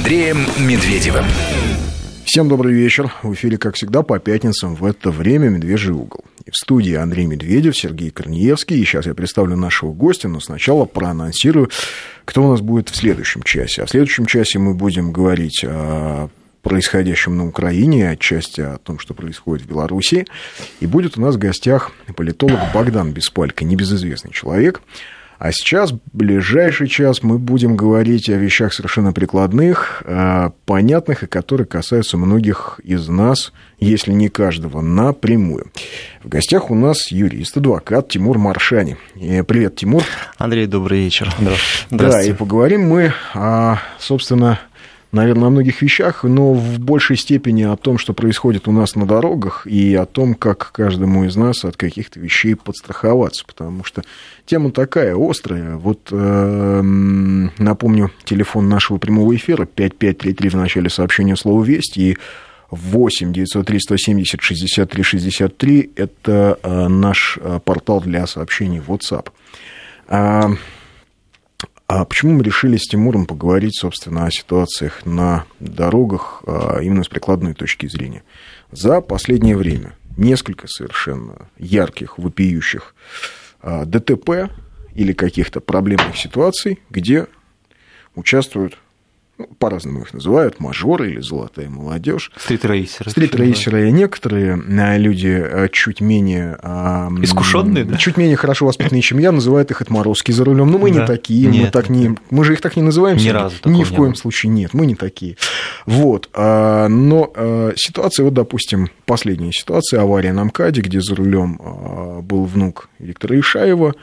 Андреем Медведевым. Всем добрый вечер. В эфире, как всегда, по пятницам в это время «Медвежий угол». И в студии Андрей Медведев, Сергей Корнеевский. И сейчас я представлю нашего гостя, но сначала проанонсирую, кто у нас будет в следующем часе. А в следующем часе мы будем говорить о происходящем на Украине, отчасти о том, что происходит в Беларуси. И будет у нас в гостях политолог Богдан Беспалько, небезызвестный человек, а сейчас, ближайший час, мы будем говорить о вещах совершенно прикладных, э, понятных и которые касаются многих из нас, если не каждого, напрямую. В гостях у нас юрист, адвокат Тимур Маршани. Э, привет, Тимур. Андрей, добрый вечер. Да, и поговорим мы, о, собственно, наверное, о многих вещах, но в большей степени о том, что происходит у нас на дорогах, и о том, как каждому из нас от каких-то вещей подстраховаться, потому что тема такая острая. Вот э, напомню, телефон нашего прямого эфира 5533 в начале сообщения слова «Весть» и 8 903 170 63 63 – это э, наш э, портал для сообщений в WhatsApp. А, почему мы решили с Тимуром поговорить, собственно, о ситуациях на дорогах а, именно с прикладной точки зрения? За последнее время несколько совершенно ярких, вопиющих а, ДТП или каких-то проблемных ситуаций, где участвуют по-разному их называют, мажоры или золотая молодежь. Стритрейсеры. Стритрейсеры. И некоторые а, люди а, чуть менее... Искушенные, да? Чуть менее хорошо воспитанные, чем я, называют их отморозки за рулем. Но мы да. не такие, нет, мы, так не, мы же их так не называем. Ни разу Ни в коем не случае нет, мы не такие. Вот. Но ситуация, вот, допустим, последняя ситуация, авария на МКАДе, где за рулем был внук Виктора Ишаева,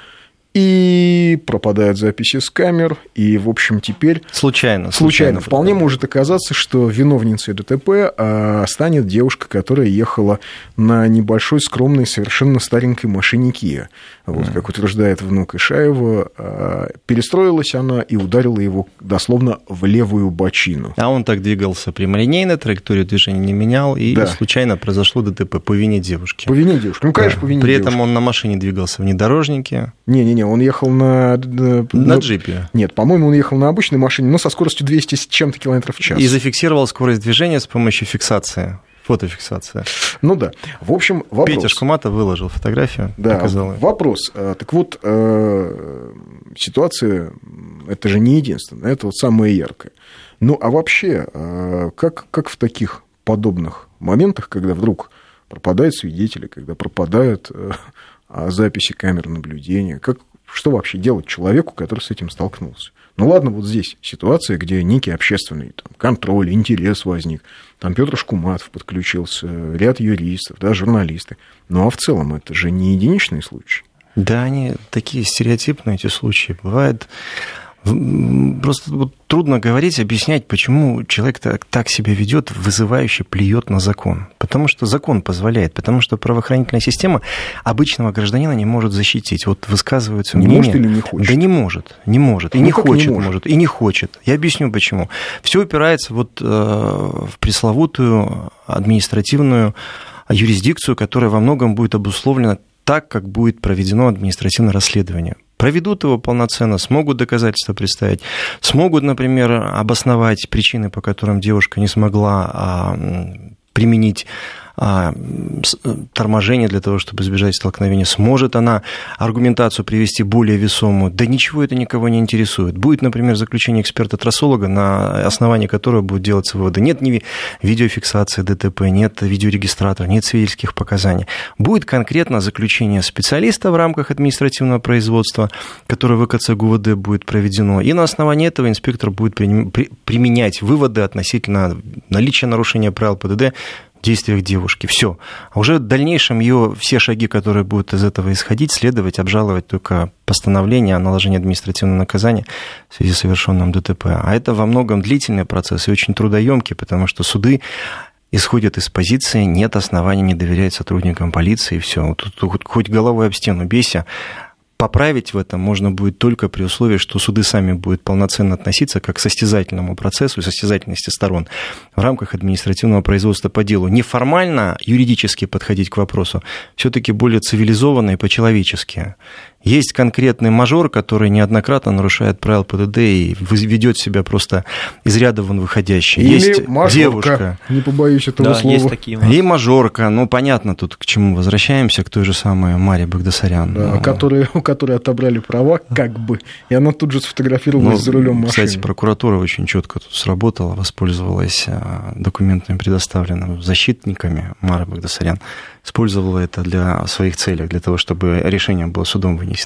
и пропадают записи с камер, и, в общем, теперь... Случайно. Случайно. случайно вполне может оказаться, что виновницей ДТП а, станет девушка, которая ехала на небольшой, скромной, совершенно старенькой машине Kia. Вот, mm. как утверждает внук Ишаева, а, перестроилась она и ударила его дословно в левую бочину. А он так двигался прямолинейно, траекторию движения не менял, и да. случайно произошло ДТП по вине девушки. По вине девушки. Ну, конечно, да. по вине При девушки. этом он на машине двигался внедорожнике. Не-не-не, он ехал на... На ну, джипе. Нет, по-моему, он ехал на обычной машине, но со скоростью 200 с чем-то километров в час. И зафиксировал скорость движения с помощью фиксации. Фотофиксация. Ну да. В общем, вопрос. Петя Шкумата выложил фотографию, да, показал. Вопрос. А, так вот, э, ситуация, это же не единственная, это вот самая яркая. Ну, а вообще, как, как в таких подобных моментах, когда вдруг пропадают свидетели, когда пропадают э, а, записи камер наблюдения, как, что вообще делать человеку, который с этим столкнулся? Ну ладно, вот здесь ситуация, где некий общественный там, контроль, интерес возник. Там Петр Шкуматов подключился, ряд юристов, да, журналисты. Ну а в целом это же не единичный случай. Да, они такие стереотипные, эти случаи. Бывает Просто вот трудно говорить, объяснять, почему человек так, так себя ведет, вызывающе плюет на закон. Потому что закон позволяет, потому что правоохранительная система обычного гражданина не может защитить. Вот высказываются не может или не хочет? Да не может, не может. И ну, не хочет, не может? может, и не хочет. Я объясню почему. Все упирается вот э, в пресловутую административную юрисдикцию, которая во многом будет обусловлена так, как будет проведено административное расследование проведут его полноценно, смогут доказательства представить, смогут, например, обосновать причины, по которым девушка не смогла а, применить а, э, торможение для того, чтобы избежать столкновения. Сможет она аргументацию привести более весомую? Да ничего это никого не интересует. Будет, например, заключение эксперта-трассолога, на основании которого будут делаться выводы. Нет ни видеофиксации ДТП, нет видеорегистратора, нет свидетельских показаний. Будет конкретно заключение специалиста в рамках административного производства, которое в ВКЦ ГУВД будет проведено. И на основании этого инспектор будет применять выводы относительно наличия нарушения правил ПДД действиях девушки. Все. А уже в дальнейшем ее все шаги, которые будут из этого исходить, следовать, обжаловать только постановление о наложении административного наказания в связи с совершенным ДТП. А это во многом длительный процесс и очень трудоемкий, потому что суды исходят из позиции нет оснований не доверять сотрудникам полиции, и все. Тут хоть головой об стену бейся, поправить в этом можно будет только при условии, что суды сами будут полноценно относиться как к состязательному процессу и состязательности сторон в рамках административного производства по делу. Не формально юридически подходить к вопросу, все-таки более цивилизованно и по-человечески. Есть конкретный мажор, который неоднократно нарушает правила ПДД и ведет себя просто из ряда вон выходящий. Или есть мажорка, девушка. Не побоюсь этого да, слова. Есть такие и мажорка. Ну, понятно, тут к чему возвращаемся, к той же самой Маре Багдасарян. Да, ну, которые, у которой отобрали права, как бы. И она тут же сфотографировалась ну, за рулем машины. Кстати, прокуратура очень четко тут сработала, воспользовалась а, документами, предоставленными защитниками Мары Багдасарян использовала это для своих целей, для того, чтобы решение было судом вынесено,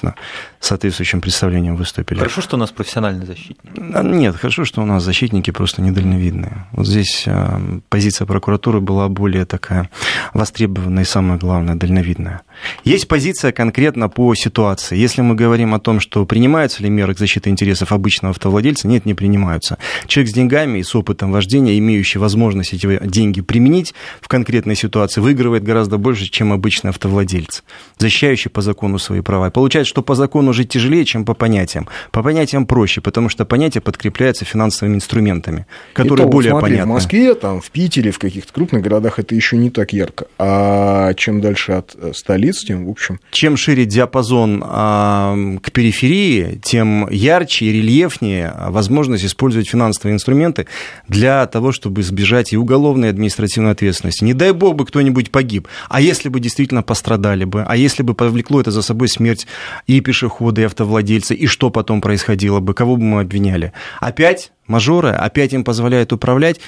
соответствующим представлением выступили. Хорошо, что у нас профессиональные защитники. Нет, хорошо, что у нас защитники просто недальновидные. Вот здесь а, позиция прокуратуры была более такая востребованная и, самое главное, дальновидная. Есть позиция конкретно по ситуации. Если мы говорим о том, что принимаются ли меры к защите интересов обычного автовладельца, нет, не принимаются. Человек с деньгами и с опытом вождения, имеющий возможность эти деньги применить в конкретной ситуации, выигрывает гораздо больше больше, чем обычный автовладелец, защищающий по закону свои права. И получается, что по закону жить тяжелее, чем по понятиям. По понятиям проще, потому что понятия подкрепляются финансовыми инструментами, которые то, более смотри, понятны. В Москве, там, в Питере, в каких-то крупных городах это еще не так ярко. А чем дальше от э, столиц, тем, в общем... Чем шире диапазон а, к периферии, тем ярче и рельефнее возможность использовать финансовые инструменты для того, чтобы избежать и уголовной, и административной ответственности. Не дай бог бы кто-нибудь погиб. А если бы действительно пострадали бы, а если бы повлекло это за собой смерть и пешехода, и автовладельца, и что потом происходило бы, кого бы мы обвиняли? Опять мажоры, опять им позволяют управлять,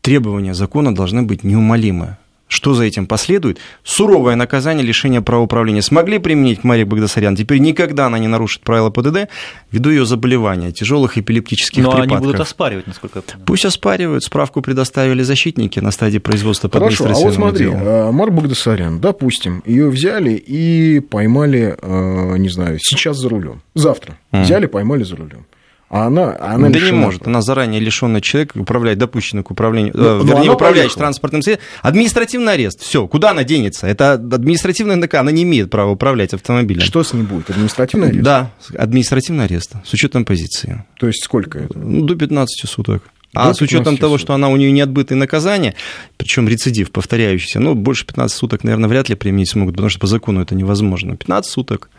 требования закона должны быть неумолимы. Что за этим последует? Суровое наказание, лишение права управления. Смогли применить к Марии Багдасарян? Теперь никогда она не нарушит правила ПДД ввиду ее заболевания, тяжелых эпилептических Но припадков. Но они будут оспаривать, насколько я понимаю. Пусть оспаривают. Справку предоставили защитники на стадии производства по Хорошо, а вот смотри, делу. Э, Марк Багдасарян, допустим, ее взяли и поймали, э, не знаю, сейчас за рулем. Завтра. Взяли, поймали за рулем. А она, она да не может. Она заранее лишенная человека, управлять, допущенная к управлению, но, э, вернее, управляющий транспортным средством. Административный арест. Все, куда она денется? Это административная НК, она не имеет права управлять автомобилем. Что с ней будет? Административный арест? Да, административный арест с учетом позиции. То есть сколько это? Ну, до 15 суток. А с учетом того, что она у нее не отбытые наказания, причем рецидив повторяющийся, ну, больше 15 суток, наверное, вряд ли применить смогут, потому что по закону это невозможно. 15 суток.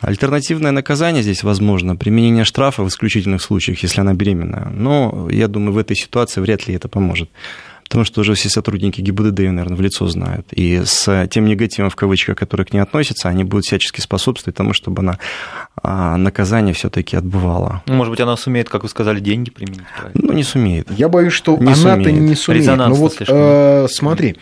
Альтернативное наказание здесь возможно, применение штрафа в исключительных случаях, если она беременная. Но я думаю, в этой ситуации вряд ли это поможет. Потому что уже все сотрудники ГИБДД ее, наверное, в лицо знают. И с тем негативом, в кавычках, который к ней относится, они будут всячески способствовать тому, чтобы она а, наказание все-таки отбывала. Ну, может быть, она сумеет, как вы сказали, деньги применить? Правильно? Ну, не сумеет. Я боюсь, что она-то не сумеет. Ну вот э, смотри,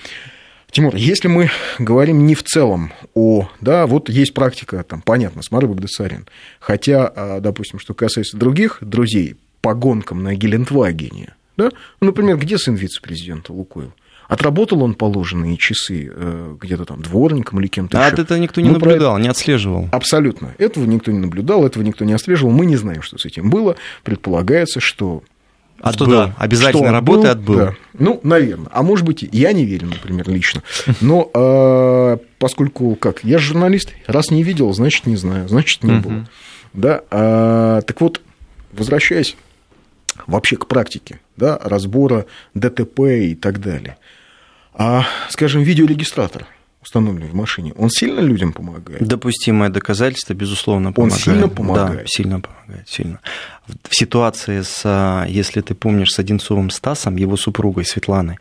Тимур, если мы говорим не в целом о, да, вот есть практика, там, понятно, с Марой Багдасарин, хотя, а, допустим, что касается других друзей по гонкам на Гелендвагене, да, ну, например, где сын вице-президента Лукойл? Отработал он положенные часы э, где-то там дворником или кем-то А еще. это никто не ну, наблюдал, про... не отслеживал. Абсолютно. Этого никто не наблюдал, этого никто не отслеживал. Мы не знаем, что с этим было. Предполагается, что Отбыл. Что, да, обязательно работы отбыл. Да. Ну, наверное. А может быть, я не верю, например, лично. Но э, поскольку, как, я же журналист, раз не видел, значит, не знаю, значит, не было. Да, э, так вот, возвращаясь вообще к практике, да, разбора ДТП и так далее. А, скажем, видеорегистратор – установленный в машине, он сильно людям помогает? Допустимое доказательство, безусловно, помогает. Он сильно помогает? Да, сильно помогает, сильно. В ситуации с, а, если ты помнишь, с Одинцовым Стасом, его супругой Светланой,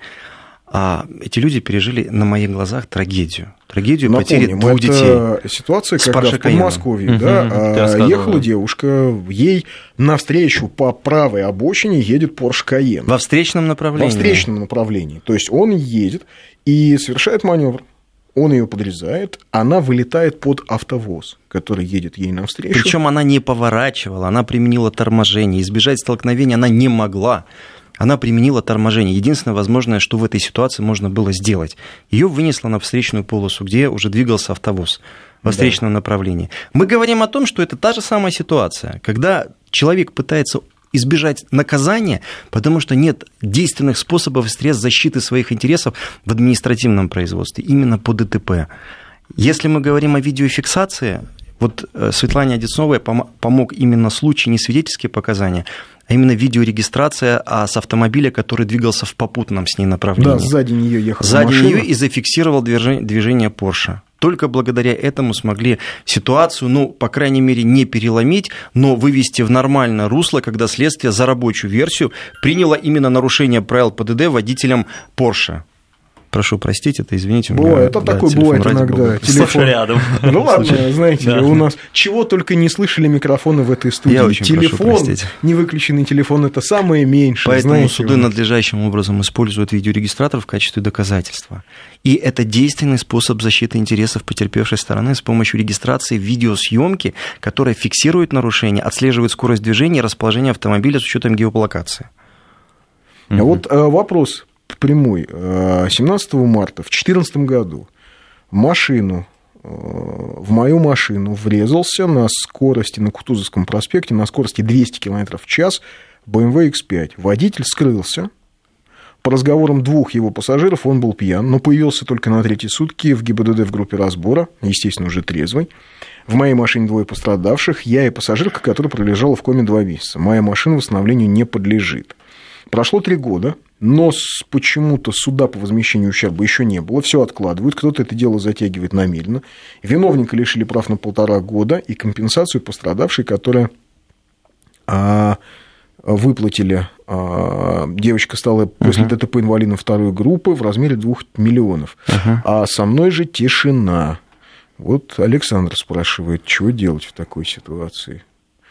а эти люди пережили на моих глазах трагедию. Трагедию Напомним, потери двух это детей. ситуация, когда в Подмосковье угу, да, ехала девушка, ей навстречу по правой обочине едет Porsche Cayenne. Во встречном направлении. Во встречном направлении. То есть он едет и совершает маневр он ее подрезает, она вылетает под автовоз, который едет ей навстречу. Причем она не поворачивала, она применила торможение. Избежать столкновения она не могла. Она применила торможение. Единственное возможное, что в этой ситуации можно было сделать. Ее вынесло на встречную полосу, где уже двигался автовоз во встречном да. направлении. Мы говорим о том, что это та же самая ситуация, когда человек пытается избежать наказания, потому что нет действенных способов и средств защиты своих интересов в административном производстве, именно по ДТП. Если мы говорим о видеофиксации, вот э, Светлане Одесновой помог именно случай не свидетельские показания, а именно видеорегистрация а с автомобиля, который двигался в попутном с ней направлении. Да, сзади нее ехал. Сзади машина. нее и зафиксировал движение Porsche. Только благодаря этому смогли ситуацию, ну, по крайней мере, не переломить, но вывести в нормальное русло, когда следствие за рабочую версию приняло именно нарушение правил ПДД водителям Porsche. Прошу простить, это извините. Бывает, это да, такое бывает иногда. Телефон рядом. Ну ладно, знаете, у нас чего только не слышали микрофоны в этой студии. Я очень телефон, не выключенный телефон, это самое меньшее. Поэтому суды надлежащим образом используют видеорегистратор в качестве доказательства. И это действенный способ защиты интересов потерпевшей стороны с помощью регистрации видеосъемки, которая фиксирует нарушение, отслеживает скорость движения и расположение автомобиля с учетом геолокации. А вот э, вопрос прямой. 17 э, марта в 2014 году машину, э, в мою машину врезался на скорости на Кутузовском проспекте, на скорости 200 км в час BMW X5. Водитель скрылся. По разговорам двух его пассажиров он был пьян, но появился только на третьи сутки в ГИБДД в группе разбора, естественно, уже трезвый. В моей машине двое пострадавших, я и пассажирка, которая пролежала в коме два месяца. Моя машина восстановлению не подлежит. Прошло три года, но почему-то суда по возмещению ущерба еще не было, все откладывают, кто-то это дело затягивает намеренно. Виновника лишили прав на полтора года и компенсацию пострадавшей, которая а, выплатили. А, девочка стала после uh-huh. ДТП инвалидом второй группы в размере двух миллионов. Uh-huh. А со мной же тишина. Вот Александр спрашивает, что делать в такой ситуации?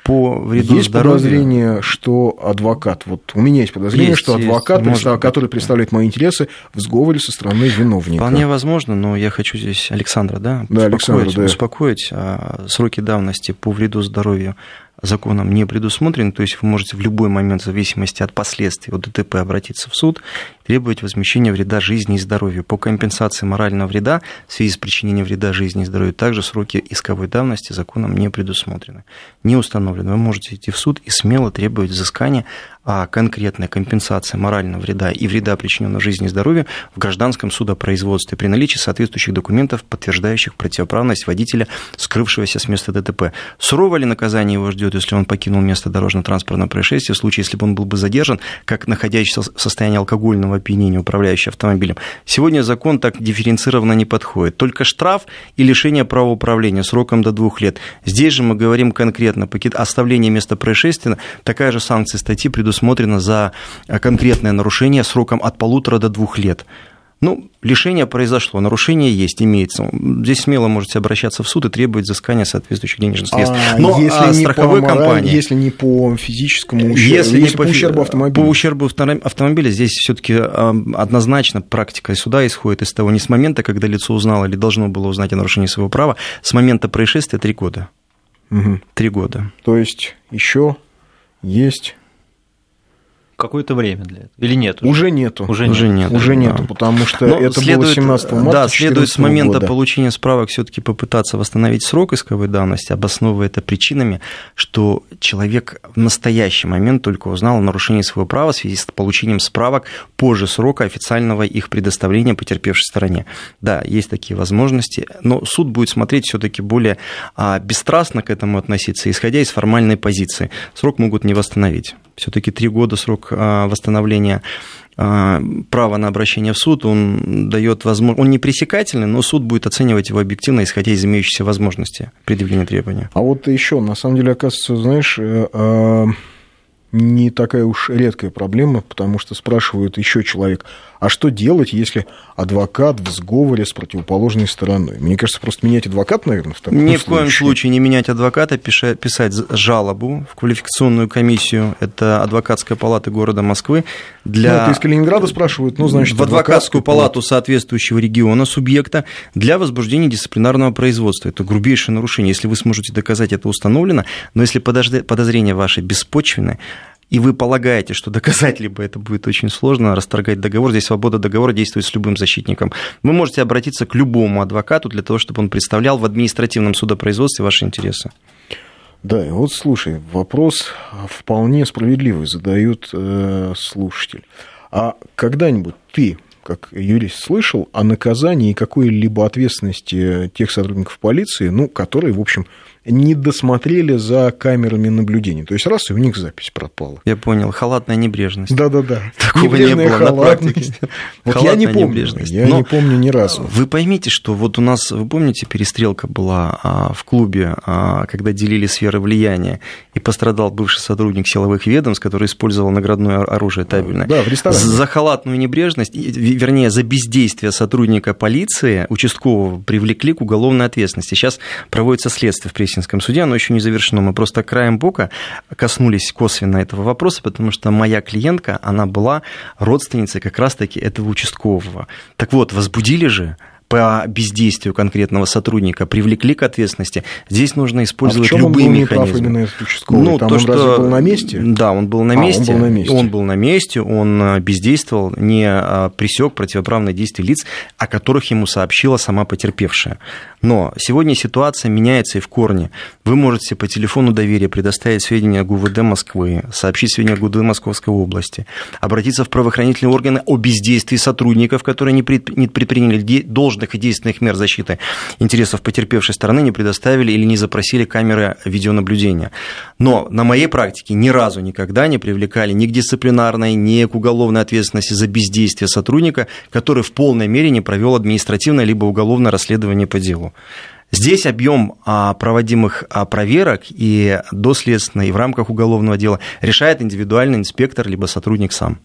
По вреду есть здоровью. подозрение, что адвокат, вот у меня есть подозрение, есть, что адвокат, есть, который представляет мои интересы, в сговоре со стороны виновника. Вполне возможно, но я хочу здесь Александра, да, да, Александр, да. успокоить. А, сроки давности по вреду здоровью законом не предусмотрены, то есть вы можете в любой момент, в зависимости от последствий от ДТП, обратиться в суд, требовать возмещения вреда жизни и здоровью. По компенсации морального вреда в связи с причинением вреда жизни и здоровью также сроки исковой давности законом не предусмотрены, не установлены. Вы можете идти в суд и смело требовать взыскания а конкретная компенсация морального вреда и вреда, причиненного жизни и здоровью, в гражданском судопроизводстве при наличии соответствующих документов, подтверждающих противоправность водителя, скрывшегося с места ДТП. Суровое ли наказание его ждет, если он покинул место дорожно-транспортного происшествия, в случае, если бы он был бы задержан, как находящийся в состоянии алкогольного опьянения, управляющий автомобилем? Сегодня закон так дифференцированно не подходит. Только штраф и лишение права управления сроком до двух лет. Здесь же мы говорим конкретно, оставление места происшествия, такая же санкция статьи предусмотрена предусмотрено за конкретное нарушение сроком от полутора до двух лет. Ну, лишение произошло, нарушение есть, имеется. Здесь смело можете обращаться в суд и требовать взыскания соответствующих денежных средств. А Но если а, не страховой по компании... Если не по физическому ущербу, если, если не по, по ущербу автомобиля. По ущербу автомобиля здесь все таки однозначно практика суда исходит из того, не с момента, когда лицо узнало или должно было узнать о нарушении своего права, с момента происшествия три года. Три угу. года. То есть еще есть какое-то время для этого? Или нет? Уже, уже нету. Уже, уже нет. Уже да. нету, потому что Но это следует, было 17 марта Да, следует с момента года. получения справок все таки попытаться восстановить срок исковой давности, обосновывая это причинами, что человек в настоящий момент только узнал о нарушении своего права в связи с получением справок позже срока официального их предоставления потерпевшей стороне. Да, есть такие возможности, но суд будет смотреть все таки более а, бесстрастно к этому относиться, исходя из формальной позиции. Срок могут не восстановить все-таки три года срок а, восстановления а, права на обращение в суд, он дает возможность, он не пресекательный, но суд будет оценивать его объективно, исходя из имеющихся возможностей предъявления требования. А вот еще, на самом деле, оказывается, знаешь, э, а, не такая уж редкая проблема, потому что спрашивают еще человек, а что делать, если адвокат в сговоре с противоположной стороной? Мне кажется, просто менять адвоката, наверное, в таком Ни случае. в коем случае не менять адвоката, писать жалобу в квалификационную комиссию, это адвокатская палата города Москвы. Для... Ну, это из Калининграда спрашивают, ну, значит, В адвокатскую палату соответствующего региона, субъекта, для возбуждения дисциплинарного производства. Это грубейшее нарушение. Если вы сможете доказать, это установлено, но если подозрения ваши беспочвенны, и вы полагаете, что доказать либо это будет очень сложно, расторгать договор, здесь свобода договора действует с любым защитником, вы можете обратиться к любому адвокату для того, чтобы он представлял в административном судопроизводстве ваши интересы. Да, и вот слушай, вопрос вполне справедливый задают э, слушатель. А когда-нибудь ты, как юрист, слышал о наказании какой-либо ответственности тех сотрудников полиции, ну, которые, в общем, не досмотрели за камерами наблюдения. То есть раз, и у них запись пропала. Я понял, халатная небрежность. Да-да-да. Такого не было на практике. Вот я не помню, я не помню ни разу. Вы поймите, что вот у нас, вы помните, перестрелка была а, в клубе, а, когда делили сферы влияния, и пострадал бывший сотрудник силовых ведомств, который использовал наградное оружие табельное. Да, в ресторане. За халатную небрежность, вернее, за бездействие сотрудника полиции участкового привлекли к уголовной ответственности. Сейчас проводится следствие в Пресненском суде, оно еще не завершено. Мы просто краем бока коснулись косвенно этого вопроса, потому что моя клиентка, она была родственницей как раз-таки этого участкового. Так вот, возбудили же по бездействию конкретного сотрудника привлекли к ответственности, здесь нужно использовать а в чем любые он был механизмы. именно участковый? Ну, Там то, он что... разве был на месте? Да, он был на а, месте. Он был на месте. Он был на месте, он э, бездействовал, не э, пресек противоправные действия лиц, о которых ему сообщила сама потерпевшая. Но сегодня ситуация меняется и в корне. Вы можете по телефону доверия предоставить сведения ГУВД Москвы, сообщить сведения ГУВД Московской области, обратиться в правоохранительные органы о бездействии сотрудников, которые не предприняли должных и действенных мер защиты интересов потерпевшей стороны, не предоставили или не запросили камеры видеонаблюдения. Но на моей практике ни разу никогда не привлекали ни к дисциплинарной, ни к уголовной ответственности за бездействие сотрудника, который в полной мере не провел административное либо уголовное расследование по делу. Здесь объем а, проводимых а, проверок и доследственно, и в рамках уголовного дела решает индивидуальный инспектор либо сотрудник сам.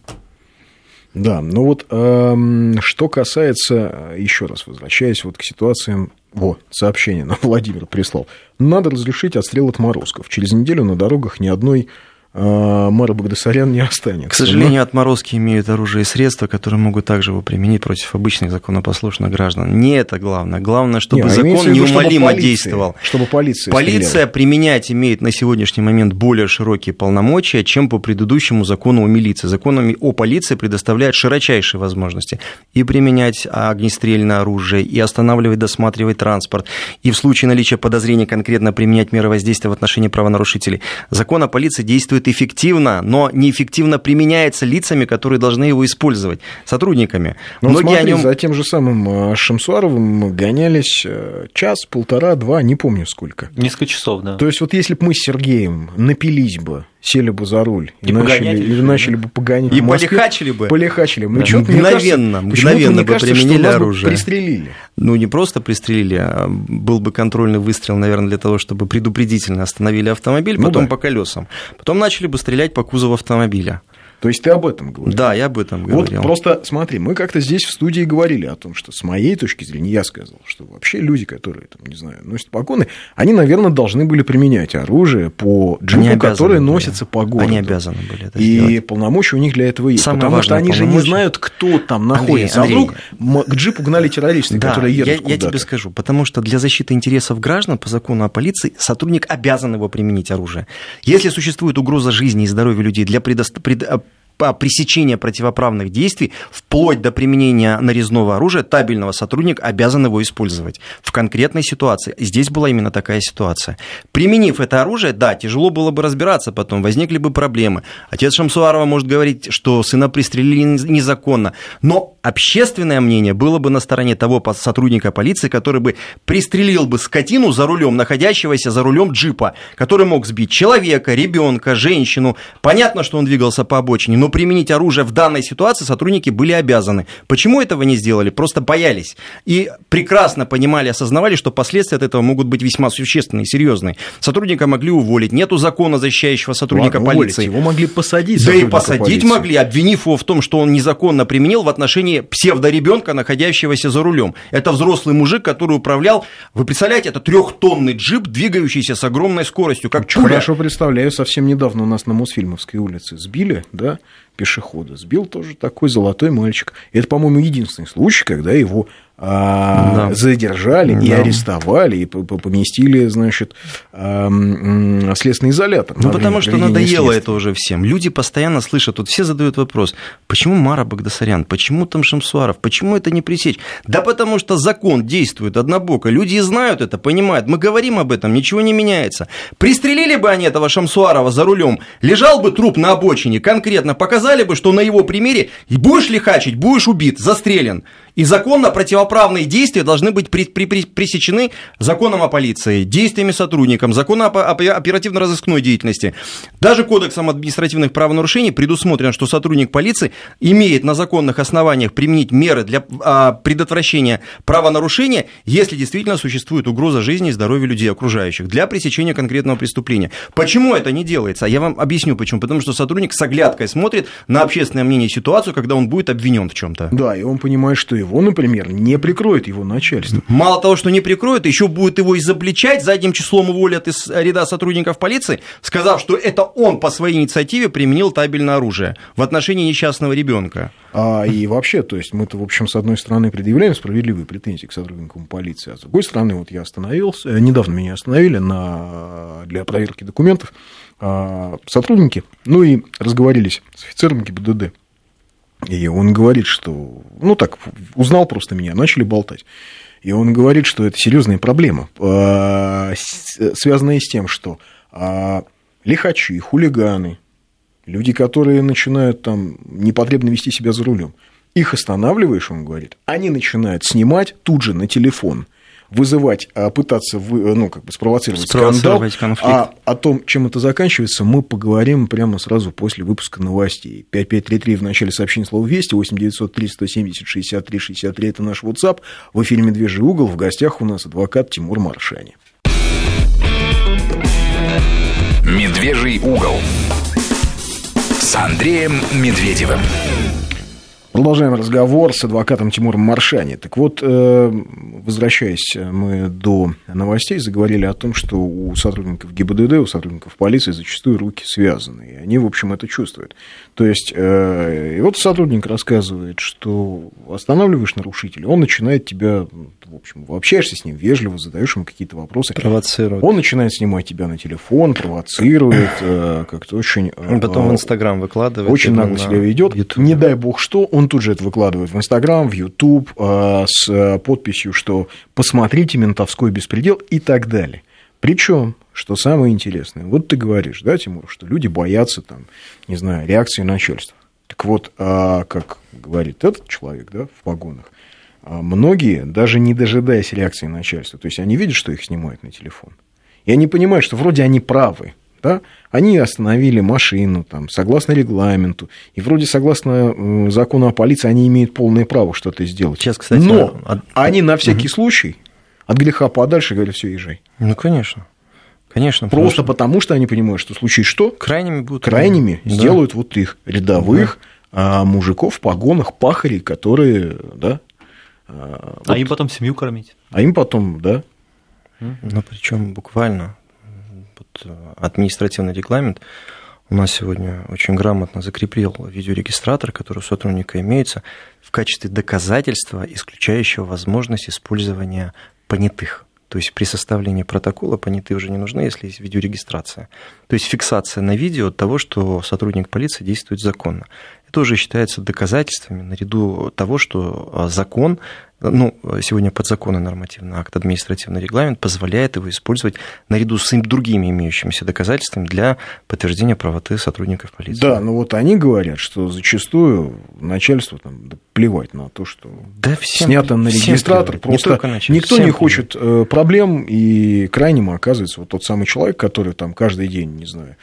Да, ну вот э, что касается, еще раз возвращаясь вот к ситуациям, вот, сообщение нам Владимир прислал. Надо разрешить отстрел отморозков. Через неделю на дорогах ни одной мэра Багдасарян не останется. К сожалению, Но... отморозки имеют оружие и средства, которые могут также его применить против обычных законопослушных граждан. Не это главное. Главное, чтобы не, а закон виду, неумолимо чтобы действовал. Чтобы полиция Полиция стреляла. применять имеет на сегодняшний момент более широкие полномочия, чем по предыдущему закону о милиции. Закон о полиции предоставляет широчайшие возможности и применять огнестрельное оружие, и останавливать, досматривать транспорт, и в случае наличия подозрения конкретно применять меры воздействия в отношении правонарушителей. Закон о полиции действует действует эффективно, но неэффективно применяется лицами, которые должны его использовать, сотрудниками. Ну, Многие смотри, о нем... за тем же самым э, Шамсуаровым гонялись э, час, полтора, два, не помню сколько. Несколько часов, да. То есть вот если бы мы с Сергеем напились бы, сели бы за руль и, и начали, или начали бы погонять и полихачили бы. Полихачили бы. Да. Ну, мгновенно, кажется, мгновенно бы кажется, применили оружие. пристрелили. Ну, не просто пристрелили, а был бы контрольный выстрел, наверное, для того, чтобы предупредительно остановили автомобиль, ну потом да. по колесам. Потом начали бы стрелять по кузову автомобиля. То есть ты об этом говоришь? Да, я об этом говорил. Вот просто смотри, мы как-то здесь в студии говорили о том, что с моей точки зрения, я сказал, что вообще люди, которые, там, не знаю, носят погоны, они, наверное, должны были применять оружие по джипу, которое были. носится по городу. Они обязаны были это И сделать. полномочия у них для этого есть. Самое потому что они же не знают, кто там находится. Андрей, Андрей, а вдруг к джипу гнали террористы, да, которые едут я, куда-то. я тебе скажу, потому что для защиты интересов граждан по закону о полиции сотрудник обязан его применить оружие. Если существует угроза жизни и здоровья людей для предоставления пресечения противоправных действий, вплоть до применения нарезного оружия, табельного сотрудник обязан его использовать в конкретной ситуации. Здесь была именно такая ситуация. Применив это оружие, да, тяжело было бы разбираться потом, возникли бы проблемы. Отец Шамсуарова может говорить, что сына пристрелили незаконно, но общественное мнение было бы на стороне того сотрудника полиции, который бы пристрелил бы скотину за рулем, находящегося за рулем джипа, который мог сбить человека, ребенка, женщину. Понятно, что он двигался по обочине, но применить оружие в данной ситуации сотрудники были обязаны. Почему этого не сделали? Просто боялись. И прекрасно понимали, осознавали, что последствия от этого могут быть весьма существенные, серьезные. Сотрудника могли уволить. Нету закона, защищающего сотрудника Ладно, полиции. Уволить. Его могли посадить. Да и посадить полиции. могли, обвинив его в том, что он незаконно применил в отношении псевдоребенка, находящегося за рулем. Это взрослый мужик, который управлял, вы представляете, это трехтонный джип, двигающийся с огромной скоростью, как чуля. Хорошо представляю, совсем недавно у нас на Мосфильмовской улице сбили, да, пешехода. Сбил тоже такой золотой мальчик. Это, по-моему, единственный случай, когда его да. задержали да. и арестовали, и поместили, значит, следственный изолятор. Ну, потому что надоело это уже всем. Люди постоянно слышат, вот все задают вопрос, почему Мара Багдасарян, почему там Шамсуаров, почему это не пресечь? Да потому что закон действует однобоко, люди знают это, понимают, мы говорим об этом, ничего не меняется. Пристрелили бы они этого Шамсуарова за рулем, лежал бы труп на обочине, конкретно показали бы, что на его примере, и будешь лихачить, будешь убит, застрелен. И законно противоправные действия должны быть пресечены законом о полиции, действиями сотрудникам, законом о, о оперативно-розыскной деятельности. Даже кодексом административных правонарушений предусмотрено, что сотрудник полиции имеет на законных основаниях применить меры для а, предотвращения правонарушения, если действительно существует угроза жизни и здоровья людей окружающих, для пресечения конкретного преступления. Почему это не делается? Я вам объясню почему. Потому что сотрудник с оглядкой смотрит на общественное мнение и ситуацию, когда он будет обвинен в чем-то. Да, и он понимает, что его, например, не прикроет его начальство. Мало того, что не прикроет, еще будет его изобличать, задним числом уволят из ряда сотрудников полиции, сказав, что это он по своей инициативе применил табельное оружие в отношении несчастного ребенка. А, и вообще, то есть мы-то, в общем, с одной стороны предъявляем справедливые претензии к сотрудникам полиции, а с другой стороны, вот я остановился, э, недавно меня остановили на, для проверки документов а, сотрудники, ну и разговорились с офицером ГИБДД. И он говорит, что, ну так, узнал просто меня, начали болтать. И он говорит, что это серьезная проблема, а, связанная с тем, что а, лихачи, хулиганы, люди, которые начинают там непотребно вести себя за рулем, их останавливаешь, он говорит, они начинают снимать тут же на телефон вызывать, а пытаться вы, ну, как бы спровоцировать, спровоцировать скандал. Конфликт. А о том, чем это заканчивается, мы поговорим прямо сразу после выпуска новостей. 5533 в начале сообщения слова «Вести», 8903 170 63 63 – это наш WhatsApp. В эфире «Медвежий угол». В гостях у нас адвокат Тимур Маршани. «Медвежий угол» с Андреем Медведевым. Продолжаем разговор с адвокатом Тимуром Маршани. Так вот, э, возвращаясь мы до новостей, заговорили о том, что у сотрудников ГИБДД, у сотрудников полиции зачастую руки связаны, и они, в общем, это чувствуют. То есть, э, и вот сотрудник рассказывает, что останавливаешь нарушителя, он начинает тебя, в общем, общаешься с ним вежливо, задаешь ему какие-то вопросы. Провоцирует. Он начинает снимать тебя на телефон, провоцирует, э, как-то очень... Он потом в Инстаграм выкладывает. Очень нагло себя ведет. Не дай бог что, он тут же это выкладывает в Инстаграм, в Ютуб э, с э, подписью, что «посмотрите ментовской беспредел» и так далее. Причем, что самое интересное, вот ты говоришь, да, Тимур, что люди боятся, там, не знаю, реакции начальства. Так вот, а, как говорит этот человек, да, в погонах, многие, даже не дожидаясь реакции начальства, то есть они видят, что их снимают на телефон, и они понимают, что вроде они правы, да, они остановили машину, там, согласно регламенту, и вроде согласно э, закону о полиции они имеют полное право что-то сделать. Сейчас, кстати, Но от... они на всякий угу. случай от греха подальше говорят, все, езжай. Ну, конечно. Конечно. Просто что... потому, что они понимают, что в случае что? Крайними будут. Крайними да. сделают вот их рядовых да. мужиков в погонах, пахарей, которые, да. А, вот, а им потом семью кормить. А им потом, да. Ну, причем буквально вот э, административный регламент у нас сегодня очень грамотно закрепил видеорегистратор, который у сотрудника имеется, в качестве доказательства, исключающего возможность использования понятых. То есть при составлении протокола понятые уже не нужны, если есть видеорегистрация. То есть фиксация на видео того, что сотрудник полиции действует законно. Это уже считается доказательствами наряду того, что а, закон ну, сегодня подзаконный нормативный акт, административный регламент позволяет его использовать наряду с другими имеющимися доказательствами для подтверждения правоты сотрудников полиции. Да, но вот они говорят, что зачастую начальству там, плевать на то, что да всем, снято на регистратор, просто не никто не хочет плевать. Э, проблем, и крайним оказывается вот тот самый человек, который там каждый день, не знаю,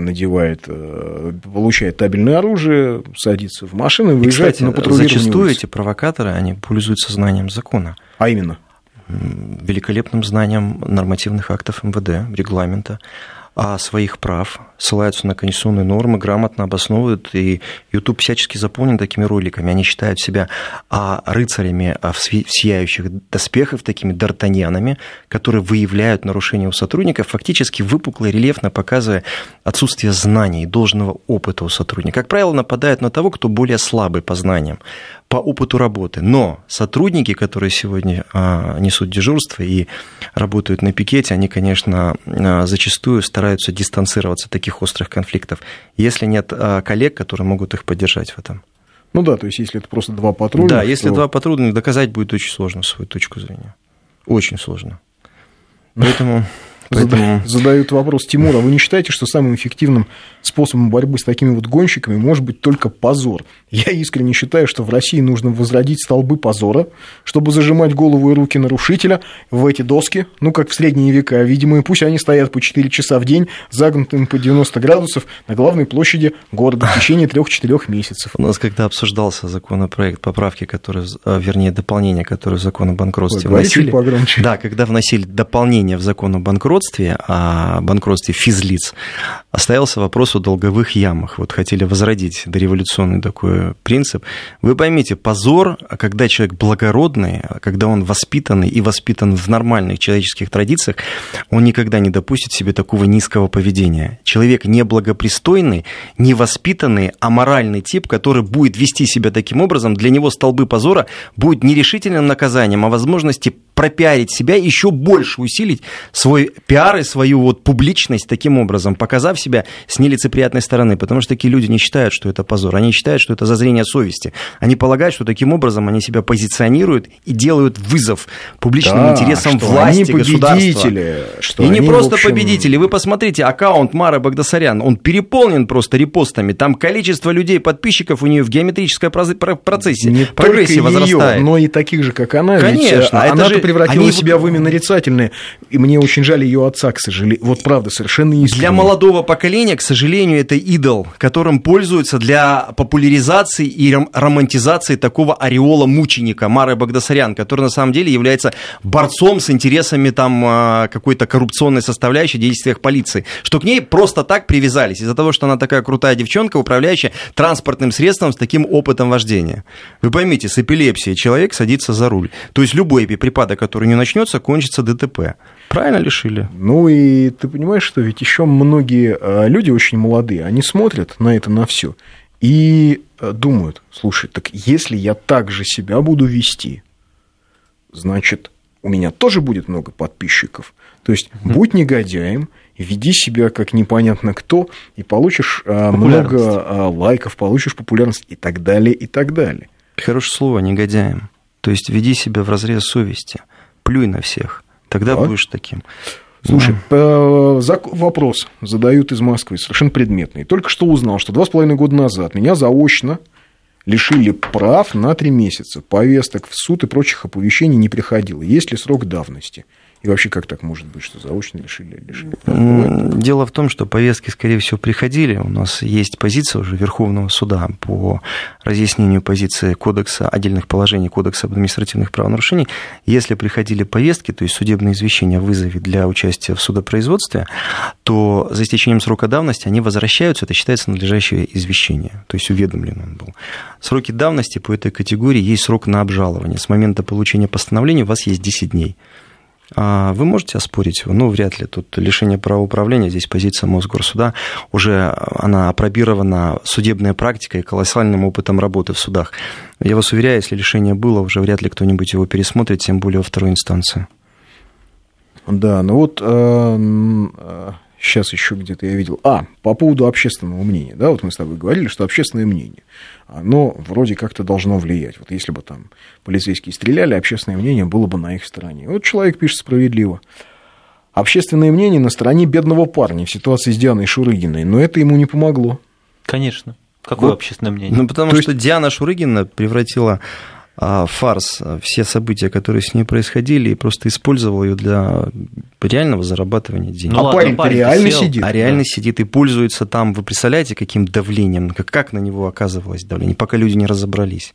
надевает, э, получает табельное оружие, садится в машину и выезжает кстати, на патрулирование. Зачастую улиц. эти провокаторы, они пользуются знанием закона. А именно? Великолепным знанием нормативных актов МВД, регламента своих прав, ссылаются на конституционные нормы, грамотно обосновывают, и YouTube всячески заполнен такими роликами. Они считают себя а, рыцарями а, в сияющих доспехах, такими д'Артаньянами, которые выявляют нарушения у сотрудников, фактически выпукло и рельефно показывая отсутствие знаний должного опыта у сотрудника. Как правило, нападают на того, кто более слабый по знаниям по опыту работы. Но сотрудники, которые сегодня а, несут дежурство и работают на пикете, они, конечно, а, зачастую стараются дистанцироваться от таких острых конфликтов, если нет а, коллег, которые могут их поддержать в этом. Ну да, то есть если это просто два патруля. Да, если то... два патруля, доказать будет очень сложно свою точку зрения. Очень сложно. Поэтому Поэтому... Задают вопрос Тимура, вы не считаете, что самым эффективным способом борьбы с такими вот гонщиками может быть только позор? Я искренне считаю, что в России нужно возродить столбы позора, чтобы зажимать голову и руки нарушителя в эти доски, ну, как в средние века, видимо, и пусть они стоят по 4 часа в день, загнутыми по 90 градусов на главной площади города в течение 3-4 месяцев. У нас когда обсуждался законопроект поправки, которые, а, вернее, дополнение, которое в закон о банкротстве Ой, вносили. Погромче. Да, когда вносили дополнение в закон о банкротстве, о банкротстве физлиц, оставился вопрос о долговых ямах. Вот хотели возродить дореволюционный такой принцип. Вы поймите, позор, когда человек благородный, когда он воспитанный и воспитан в нормальных человеческих традициях, он никогда не допустит себе такого низкого поведения. Человек неблагопристойный, невоспитанный, аморальный тип, который будет вести себя таким образом, для него столбы позора будет не решительным наказанием, а возможности пропиарить себя, еще больше усилить свой пиар и свою вот публичность таким образом, показав себя с нелицеприятной стороны, потому что такие люди не считают, что это позор, они считают, что это зазрение совести. Они полагают, что таким образом они себя позиционируют и делают вызов публичным да, интересам власти, они государства. Что и не просто общем... победители. Вы посмотрите, аккаунт Мары Багдасарян, он переполнен просто репостами. Там количество людей, подписчиков у нее в геометрическом процессе, не прогрессии возрастает. Ее, но и таких же, как она. Конечно. Ведь, а она же превратила они себя в имя нарицательное. И мне очень жаль ее отца, к сожалению. Вот правда, совершенно искренне. Для молодого поколения, к сожалению, это идол, которым пользуются для популяризации и романтизации такого ореола мученика Мары Багдасарян, который на самом деле является борцом с интересами там а, какой-то коррупционной составляющей в действиях полиции. Что к ней просто так привязались из-за того, что она такая крутая девчонка, управляющая транспортным средством с таким опытом вождения. Вы поймите, с эпилепсией человек садится за руль. То есть любой припадок который не начнется, кончится ДТП. Правильно решили? Ну и ты понимаешь, что ведь еще многие а, люди очень молодые, они смотрят на это на все и а, думают, слушай, так если я так же себя буду вести, значит, у меня тоже будет много подписчиков. То есть, mm будь негодяем, веди себя как непонятно кто, и получишь а, много лайков, получишь популярность и так далее, и так далее. Хорошее слово, негодяем. То есть веди себя в разрез совести плюй на всех. Тогда так. будешь таким. Слушай, вопрос задают из Москвы, совершенно предметный. Только что узнал, что два с половиной года назад меня заочно лишили прав на три месяца. Повесток в суд и прочих оповещений не приходило. Есть ли срок давности? И вообще, как так может быть, что заочно лишили? лишили Дело в том, что повестки, скорее всего, приходили. У нас есть позиция уже Верховного суда по разъяснению позиции кодекса, отдельных положений Кодекса об административных правонарушений. Если приходили повестки, то есть судебные извещения о вызове для участия в судопроизводстве, то за истечением срока давности они возвращаются, это считается надлежащее извещение, то есть уведомлен он был. Сроки давности по этой категории есть срок на обжалование. С момента получения постановления у вас есть 10 дней. А вы можете оспорить его? Ну, вряд ли. Тут лишение права управления, здесь позиция Мосгорсуда, уже она опробирована судебной практикой, колоссальным опытом работы в судах. Я вас уверяю, если лишение было, уже вряд ли кто-нибудь его пересмотрит, тем более во второй инстанции. Да, ну вот э, сейчас еще где-то я видел. А, по поводу общественного мнения, да, вот мы с тобой говорили, что общественное мнение, оно вроде как-то должно влиять. Вот если бы там полицейские стреляли, общественное мнение было бы на их стороне. Вот человек пишет справедливо. Общественное мнение на стороне бедного парня в ситуации с Дианой Шурыгиной, но это ему не помогло. Конечно. Какое вот. общественное мнение? Ну, потому То что есть... Диана Шурыгина превратила фарс, все события, которые с ней происходили, и просто использовал ее для реального зарабатывания денег. Ну, а парень, парень реально сел, сидит. А реально да. сидит и пользуется там, вы представляете, каким давлением, как, как на него оказывалось давление, пока люди не разобрались.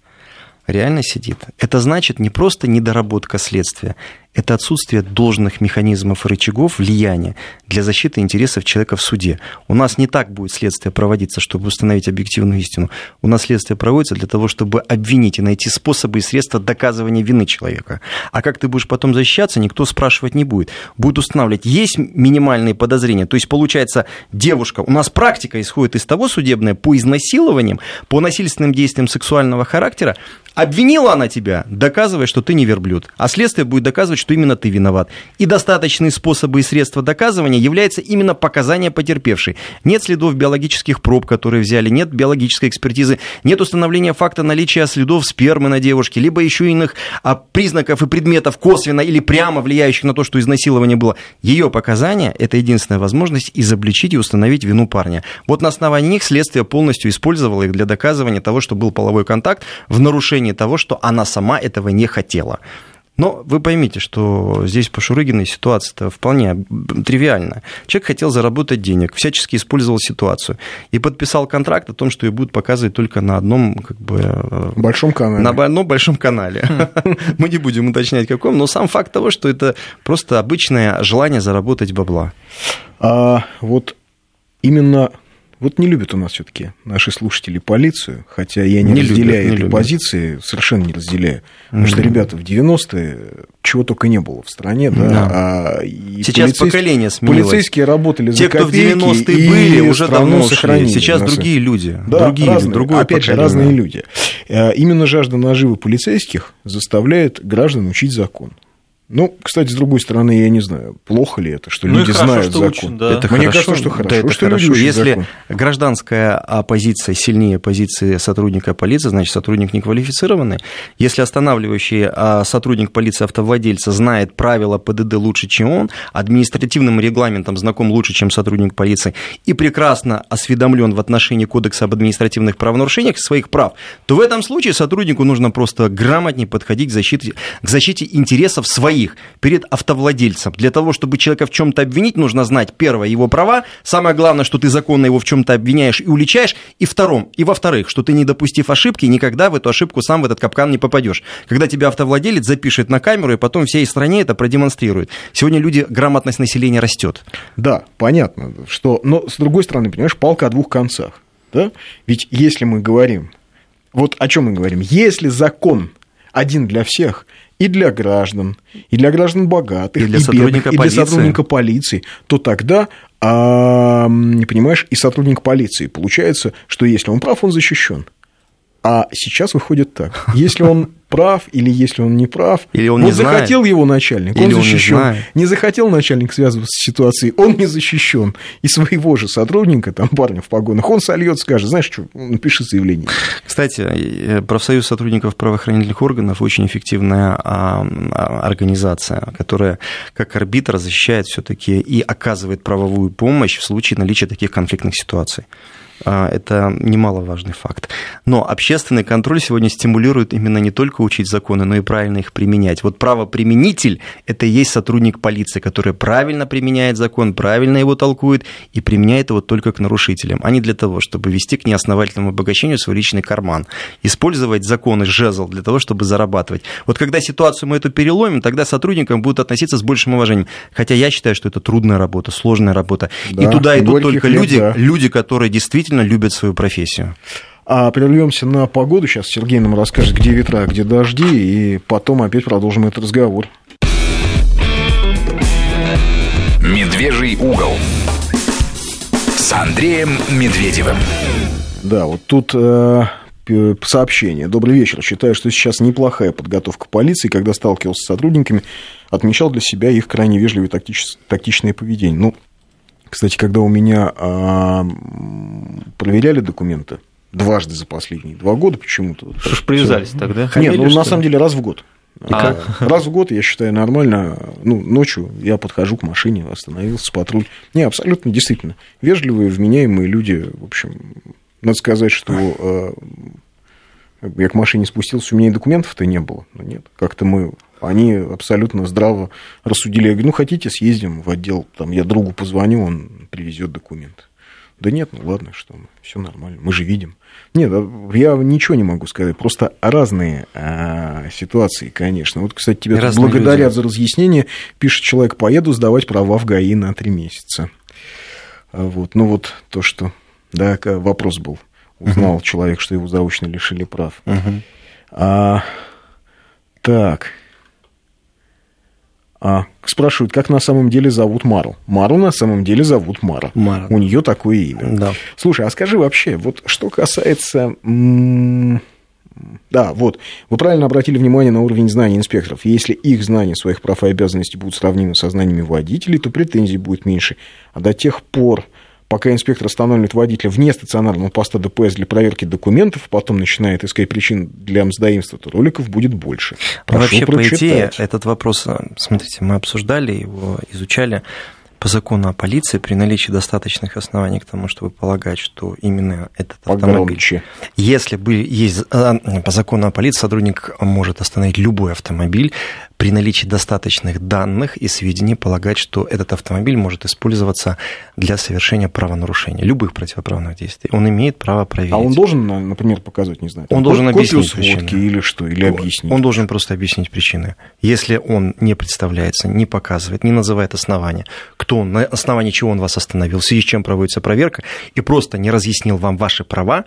Реально сидит. Это значит не просто недоработка следствия, это отсутствие должных механизмов и рычагов влияния для защиты интересов человека в суде. У нас не так будет следствие проводиться, чтобы установить объективную истину. У нас следствие проводится для того, чтобы обвинить и найти способы и средства доказывания вины человека. А как ты будешь потом защищаться, никто спрашивать не будет. Будет устанавливать, есть минимальные подозрения. То есть, получается, девушка, у нас практика исходит из того судебная по изнасилованиям, по насильственным действиям сексуального характера, Обвинила она тебя, доказывая, что ты не верблюд. А следствие будет доказывать, что именно ты виноват. И достаточные способы и средства доказывания являются именно показания потерпевшей. Нет следов биологических проб, которые взяли, нет биологической экспертизы, нет установления факта наличия следов спермы на девушке, либо еще иных а, признаков и предметов косвенно или прямо влияющих на то, что изнасилование было. Ее показания – это единственная возможность изобличить и установить вину парня. Вот на основании них следствие полностью использовало их для доказывания того, что был половой контакт в нарушении того, что она сама этого не хотела. Но вы поймите, что здесь по Шурыгиной ситуация-то вполне тривиальная. Человек хотел заработать денег, всячески использовал ситуацию и подписал контракт о том, что ее будут показывать только на одном как бы, э, большом канале. На одном большом канале. Хм. Мы не будем уточнять каком, но сам факт того, что это просто обычное желание заработать бабла. А вот именно вот не любят у нас все-таки наши слушатели полицию, хотя я не, не разделяю любят, не этой позиции, совершенно не разделяю. Потому mm-hmm. что, ребята, в 90-е чего только не было в стране, да. да. А Сейчас полицейские, поколение сменилось. Полицейские работали Те, за копейки, кто в 90-е были, уже давно сохранили. Сейчас другие люди. Да, другие разные, другое опять поколение. же, разные люди. Э, именно жажда наживы полицейских заставляет граждан учить закон. Ну, кстати, с другой стороны, я не знаю, плохо ли это, что ну люди хорошо, знают что закон. Учат, да. Это Мне хорошо, кажется, что хорошо, да, это что хорошо. Люди Если закон. гражданская оппозиция сильнее позиции сотрудника полиции, значит, сотрудник неквалифицированный. Если останавливающий а, сотрудник полиции автовладельца знает правила ПДД лучше, чем он, административным регламентом знаком лучше, чем сотрудник полиции, и прекрасно осведомлен в отношении Кодекса об административных правонарушениях своих прав, то в этом случае сотруднику нужно просто грамотнее подходить к защите, к защите интересов своих своих перед автовладельцем. Для того, чтобы человека в чем-то обвинить, нужно знать, первое, его права, самое главное, что ты законно его в чем-то обвиняешь и уличаешь, и втором, и во-вторых, что ты, не допустив ошибки, никогда в эту ошибку сам в этот капкан не попадешь. Когда тебя автовладелец запишет на камеру и потом всей стране это продемонстрирует. Сегодня люди, грамотность населения растет. Да, понятно, что, но с другой стороны, понимаешь, палка о двух концах. Да? Ведь если мы говорим, вот о чем мы говорим, если закон один для всех, и для граждан, и для граждан богатых, и для, и сотрудника, бедных, полиции. и для сотрудника полиции, то тогда, а, понимаешь, и сотрудник полиции получается, что если он прав, он защищен. А сейчас выходит так. Если он прав или если он не прав. Или он не вот захотел знает. его начальник, или он защищен. Он не, не захотел начальник связываться с ситуацией, он не защищен. И своего же сотрудника, там парня в погонах, он сольет, скажет, знаешь что, напиши заявление. Кстати, э, профсоюз сотрудников правоохранительных органов очень эффективная а, а, организация, которая как арбитр защищает все-таки и оказывает правовую помощь в случае наличия таких конфликтных ситуаций. А, это немаловажный факт. Но общественный контроль сегодня стимулирует именно не только учить законы, но и правильно их применять. Вот правоприменитель – это и есть сотрудник полиции, который правильно применяет закон, правильно его толкует и применяет его только к нарушителям, а не для того, чтобы вести к неосновательному обогащению свой личный карман. Использовать законы жезл для того, чтобы зарабатывать. Вот когда ситуацию мы эту переломим, тогда сотрудникам будут относиться с большим уважением. Хотя я считаю, что это трудная работа, сложная работа. Да, и туда идут только лет, люди, да. люди, которые действительно действительно любят свою профессию. А прервемся на погоду. Сейчас Сергей нам расскажет, где ветра, где дожди, и потом опять продолжим этот разговор. Медвежий угол с Андреем Медведевым. Да, вот тут э, сообщение. Добрый вечер. Считаю, что сейчас неплохая подготовка полиции, когда сталкивался с сотрудниками, отмечал для себя их крайне вежливое тактич... тактичное поведение. Ну, кстати, когда у меня а, проверяли документы, дважды за последние два года почему-то. Что ж привязались Всё. тогда? Нет, ну на самом деле раз в год. А. Раз в год, я считаю, нормально. Ну, ночью я подхожу к машине, остановился, патруль. Не, абсолютно, действительно. Вежливые, вменяемые люди. В общем, надо сказать, что э, я к машине спустился, у меня и документов-то не было. Но нет, как-то мы они абсолютно здраво рассудили. Я говорю, ну, хотите, съездим в отдел, там, я другу позвоню, он привезет документ. Да нет, ну ладно, что мы, все нормально, мы же видим. Нет, я ничего не могу сказать, просто разные а, ситуации, конечно. Вот, кстати, тебя благодарят люди. за разъяснение. Пишет человек, поеду сдавать права в ГАИ на три месяца. А вот, ну вот то, что, да, вопрос был. Узнал uh-huh. человек, что его заочно лишили прав. Uh-huh. А, так, а, спрашивают, как на самом деле зовут Мару. Мару на самом деле зовут Мара. Мара. У нее такое имя. Да. Слушай, а скажи вообще, вот что касается Да, вот. Вы правильно обратили внимание на уровень знаний инспекторов. Если их знания своих прав и обязанностей будут сравнимы со знаниями водителей, то претензий будет меньше. А до тех пор, пока инспектор останавливает водителя вне стационарного поста ДПС для проверки документов, потом начинает искать причин для мздоимства, то роликов будет больше. Прошу Вообще, прочитать. по идее, этот вопрос, э, смотрите, мы обсуждали его, изучали по закону о полиции при наличии достаточных оснований к тому, чтобы полагать, что именно этот Погромче. автомобиль... Если бы есть э, по закону о полиции, сотрудник может остановить любой автомобиль, при наличии достаточных данных и сведений полагать, что этот автомобиль может использоваться для совершения правонарушения, любых противоправных действий. Он имеет право проверить. А он должен, например, показать, не знаю, он должен объяснить причины. или что, или объяснить. Он должен просто объяснить причины. Если он не представляется, не показывает, не называет основания, кто он, на основании чего он вас остановил, в связи с чем проводится проверка, и просто не разъяснил вам ваши права,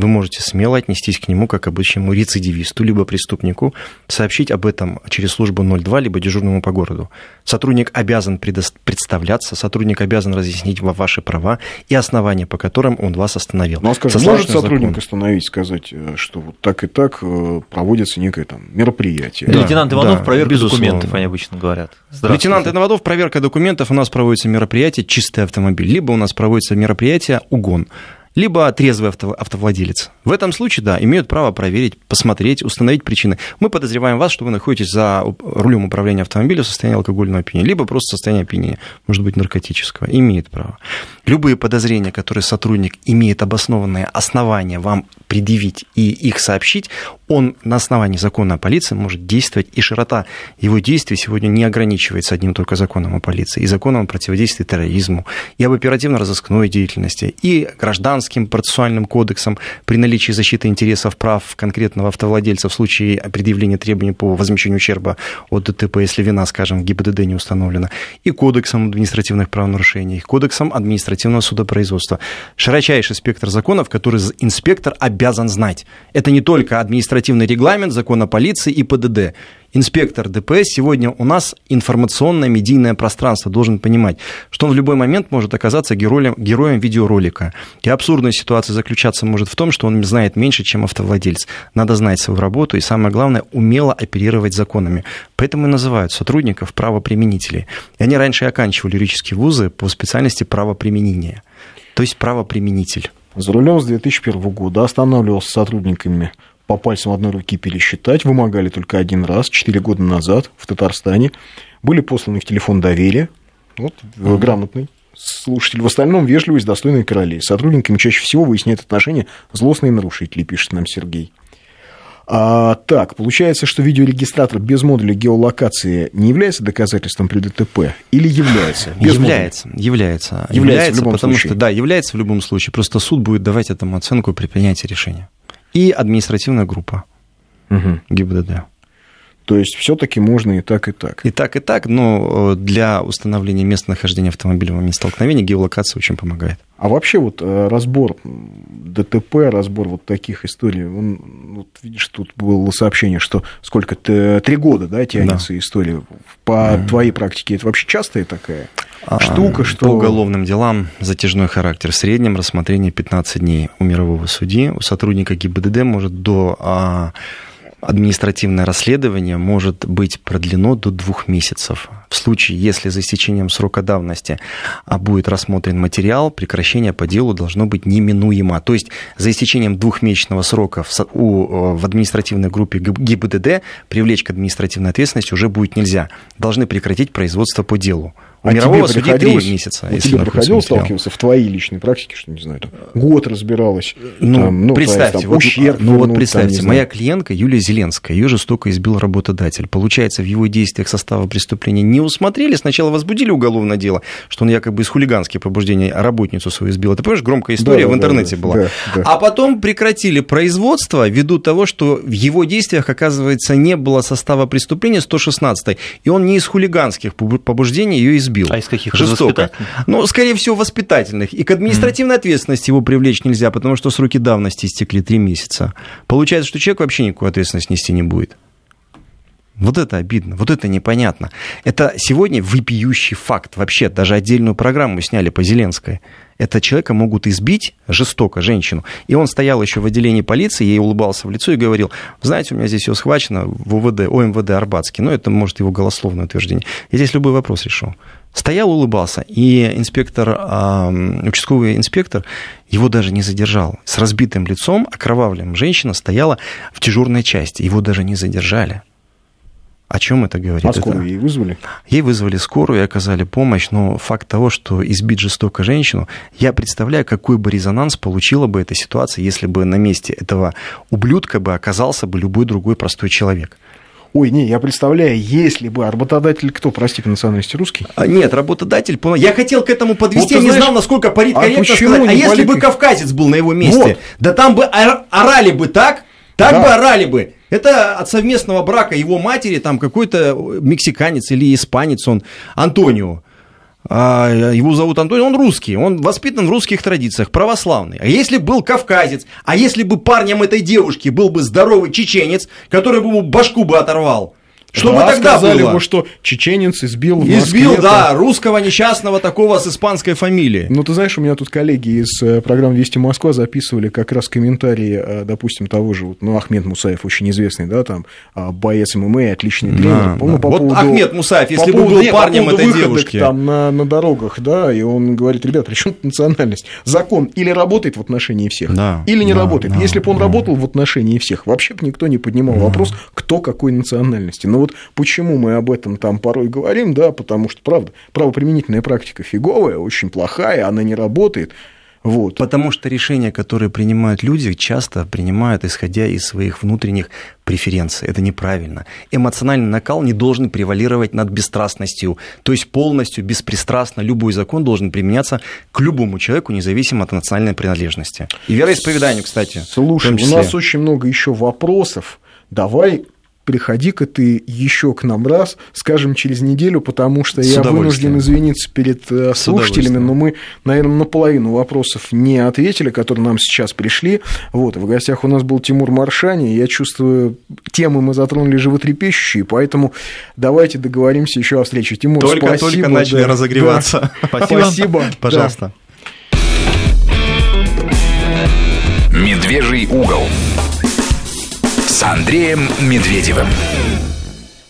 вы можете смело отнестись к нему как обычному рецидивисту, либо преступнику, сообщить об этом через службу 02, либо дежурному по городу. Сотрудник обязан представляться, сотрудник обязан разъяснить ваши права и основания, по которым он вас остановил. Ну, а скажем, может сотрудник закон. остановить, сказать, э, что вот так и так э, проводится некое там мероприятие? Да, Лейтенант Иванов, да, проверка безусловно. документов, они обычно говорят. Лейтенант Иванов, проверка документов, у нас проводится мероприятие «Чистый автомобиль», либо у нас проводится мероприятие «Угон» либо трезвый авто, автовладелец. В этом случае, да, имеют право проверить, посмотреть, установить причины. Мы подозреваем вас, что вы находитесь за рулем управления автомобилем в состоянии алкогольного опьянения, либо просто состояние опьянения, может быть, наркотического. Имеет право. Любые подозрения, которые сотрудник имеет обоснованное основание вам предъявить и их сообщить, он на основании закона о полиции может действовать, и широта его действий сегодня не ограничивается одним только законом о полиции, и законом о противодействии терроризму, и об оперативно-розыскной деятельности, и гражданским процессуальным кодексом при наличии защиты интересов прав конкретного автовладельца в случае предъявления требований по возмещению ущерба от ДТП, если вина, скажем, в ГИБДД не установлена, и кодексом административных правонарушений, кодексом административного судопроизводства. Широчайший спектр законов, который инспектор обязан знать. Это не только административный административный регламент, закон о полиции и ПДД. Инспектор ДПС сегодня у нас информационное медийное пространство должен понимать, что он в любой момент может оказаться героем, героем видеоролика. И абсурдная ситуация заключаться может в том, что он знает меньше, чем автовладелец. Надо знать свою работу и, самое главное, умело оперировать законами. Поэтому и называют сотрудников правоприменителей. И они раньше оканчивали юридические вузы по специальности правоприменения, то есть правоприменитель. За рулем с 2001 года останавливался сотрудниками по пальцам одной руки пересчитать, вымогали только один раз, 4 года назад в Татарстане. Были посланы в телефон доверия, вот, mm-hmm. грамотный слушатель. В остальном вежливость, достойные королей. С сотрудниками чаще всего выясняют отношения злостные нарушители, пишет нам Сергей. А, так, получается, что видеорегистратор без модуля геолокации не является доказательством при ДТП или является? Без является, модуля? является. Является, является в любом потому случае. что, да, является в любом случае. Просто суд будет давать этому оценку при принятии решения и административная группа угу. ГИБДД. То есть все-таки можно и так, и так. И так, и так, но э, для установления места нахождения автомобиля в момент столкновения геолокация очень помогает. А вообще вот э, разбор ДТП, разбор вот таких историй, он, вот видишь, тут было сообщение, что сколько-то, три года, да, тянется да. история. По mm. твоей практике это вообще частая такая штука, что... По уголовным делам затяжной характер. В среднем рассмотрение 15 дней у мирового судьи. У сотрудника ГИБДД может до а, административное расследование может быть продлено до двух месяцев. В случае, если за истечением срока давности а, будет рассмотрен материал, прекращение по делу должно быть неминуемо. То есть за истечением двухмесячного срока в, у, в административной группе ГИБДД привлечь к административной ответственности уже будет нельзя. Должны прекратить производство по делу. У а мирового тебе судьи три месяца. У тебя приходилось сталкиваться в твоей личной практике, что, не знаю, там, год разбиралась? Ну, там, ну представьте, там, ущерб, вот, ну, вот представьте, там, моя клиентка Юлия Зеленская, ее жестоко избил работодатель. Получается, в его действиях состава преступления не усмотрели, сначала возбудили уголовное дело, что он якобы из хулиганских побуждений работницу свою избил. Это, понимаешь, громкая история да, в интернете да, была. Да, да. А потом прекратили производство ввиду того, что в его действиях, оказывается, не было состава преступления 116 и он не из хулиганских побуждений ее избил избил. А из каких? Жестоко. Ну, скорее всего, воспитательных. И к административной mm. ответственности его привлечь нельзя, потому что сроки давности истекли три месяца. Получается, что человек вообще никакой ответственности нести не будет. Вот это обидно, вот это непонятно. Это сегодня выпиющий факт. Вообще, даже отдельную программу сняли по Зеленской. Это человека могут избить жестоко, женщину. И он стоял еще в отделении полиции, ей улыбался в лицо и говорил, знаете, у меня здесь все схвачено в УВД, ОМВД Арбатский. Ну, это, может, его голословное утверждение. Я здесь любой вопрос решу. Стоял, улыбался, и инспектор, участковый инспектор его даже не задержал. С разбитым лицом, окровавленным женщина стояла в дежурной части. Его даже не задержали. О чем это говорит? А скорую это... ей вызвали? Ей вызвали скорую и оказали помощь, но факт того, что избить жестоко женщину, я представляю, какой бы резонанс получила бы эта ситуация, если бы на месте этого ублюдка бы оказался бы любой другой простой человек. Ой, не, я представляю, если бы работодатель кто, прости, по национальности русский? А, нет, работодатель, я хотел к этому подвести, вот, я не знаешь, знал, насколько политкорректно а сказать. А если бы кавказец был на его месте, вот. да там бы орали бы так, так да. бы орали бы. Это от совместного брака его матери, там какой-то мексиканец или испанец он, Антонио. А, его зовут Антонио, он русский, он воспитан в русских традициях, православный. А если был кавказец, а если бы парнем этой девушки был бы здоровый чеченец, который бы ему башку бы оторвал, что да, бы тогда сказали было? Бы, что чеченец избил в Избил, да, русского несчастного такого с испанской фамилией. Ну, ты знаешь, у меня тут коллеги из э, программы «Вести Москва» записывали как раз комментарии, э, допустим, того же, ну, Ахмед Мусаев, очень известный, да, там, а, боец ММА, отличный тренер. Да, ну, да. По вот поводу, Ахмед Мусаев, если бы был нет, парнем по этой девушки. там на, на дорогах, да, и он говорит, ребят, при чем национальность? Закон или работает в отношении всех, да, или не да, работает. Да, Если бы он да. работал в отношении всех, вообще бы никто не поднимал да. вопрос, кто какой национальности. Но вот почему мы об этом там порой говорим, да, потому что, правда, правоприменительная практика фиговая, очень плохая, она не работает. Вот. Потому что решения, которые принимают люди, часто принимают, исходя из своих внутренних преференций. Это неправильно. Эмоциональный накал не должен превалировать над бесстрастностью. То есть полностью, беспристрастно любой закон должен применяться к любому человеку, независимо от национальной принадлежности. И вероисповеданию, кстати. Слушай, у нас очень много еще вопросов. Давай приходи-ка ты еще к нам раз, скажем, через неделю, потому что я вынужден извиниться перед э, слушателями, но мы, наверное, наполовину вопросов не ответили, которые нам сейчас пришли. Вот, в гостях у нас был Тимур Маршани, я чувствую, темы мы затронули животрепещущие, поэтому давайте договоримся еще о встрече. Тимур, только, спасибо. Только начали да, разогреваться. Да. Спасибо. спасибо. Пожалуйста. Медвежий угол с Андреем Медведевым.